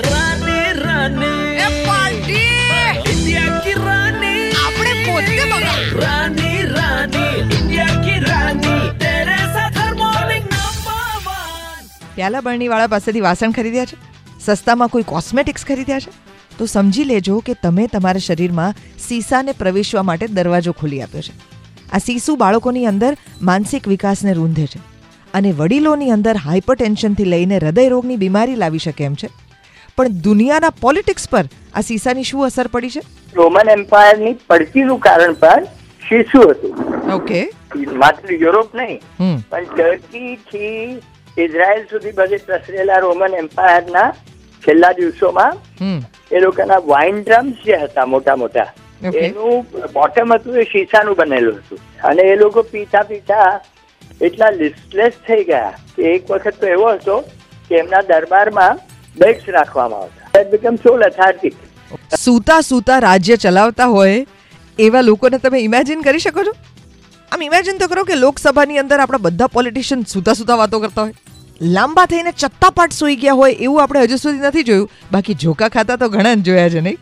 રાની રાની. એ party India કી રાની. આપણે પોતે બગા રાની રાની. India કી રાની. તેરે સાથ હર મોર્નિંગ પ્યાલા બરણી વાળા પાસેથી વાસણ ખરીદ્યા છે? સસ્તામાં કોઈ કોસ્મેટિક્સ ખરીદ્યા છે? તો સમજી લેજો કે તમે તમારા શરીરમાં સીસાને પ્રવેશવા માટે દરવાજો ખોલી આપ્યો છે. આ સીસુ બાળકોની અંદર માનસિક વિકાસને રૂંધે છે અને વડીલોની અંદર હાઇપરટેન્શનથી લઈને હૃદયરોગની બીમારી લાવી શકે એમ છે. પણ દુનિયાના પોલિટિક્સ પર આ સીસાની શું અસર પડી છે? રોમન એમ્પાયરની પડતીનું કારણ પણ શિશુ હતું. ઓકે માત્ર યુરોપ નહીં પણ ટર્કી થી ઇઝરાયલ સુધી બધે પ્રસરેલા રોમન એમ્પાયરના છેલ્લા દિવસોમાં એ લોકોના વાઇન ડ્રમ્સ જે હતા મોટા મોટા એનું બોટમ હતું એ શીશાનું બનેલું હતું. અને એ લોકો પીતા પીતા એટલા લિસ્ટલેસ થઈ ગયા કે એક વખત તો એવો હતો કે એમના દરબારમાં બેગ્સ રાખવામાં આવતા. બીકમ સો લેથાર્ટિક સૂતા સૂતા રાજ્ય ચલાવતા હોય, એવા લોકોને તમે ઇમેજિન કરી શકો છો? આમ ઇમેજિન તો કરો કે લોકસભાની અંદર આપણા બધા પોલિટિશિયન સૂતા સૂતા વાતો કરતા હોય. લાંબા થઈને ચત્તાપાટ સૂઈ ગયા હોય એવું આપણે હજુ સુધી નથી જોયું. બાકી ઝોકા ખાતા તો ઘણા જ જોયા છે, નહીં?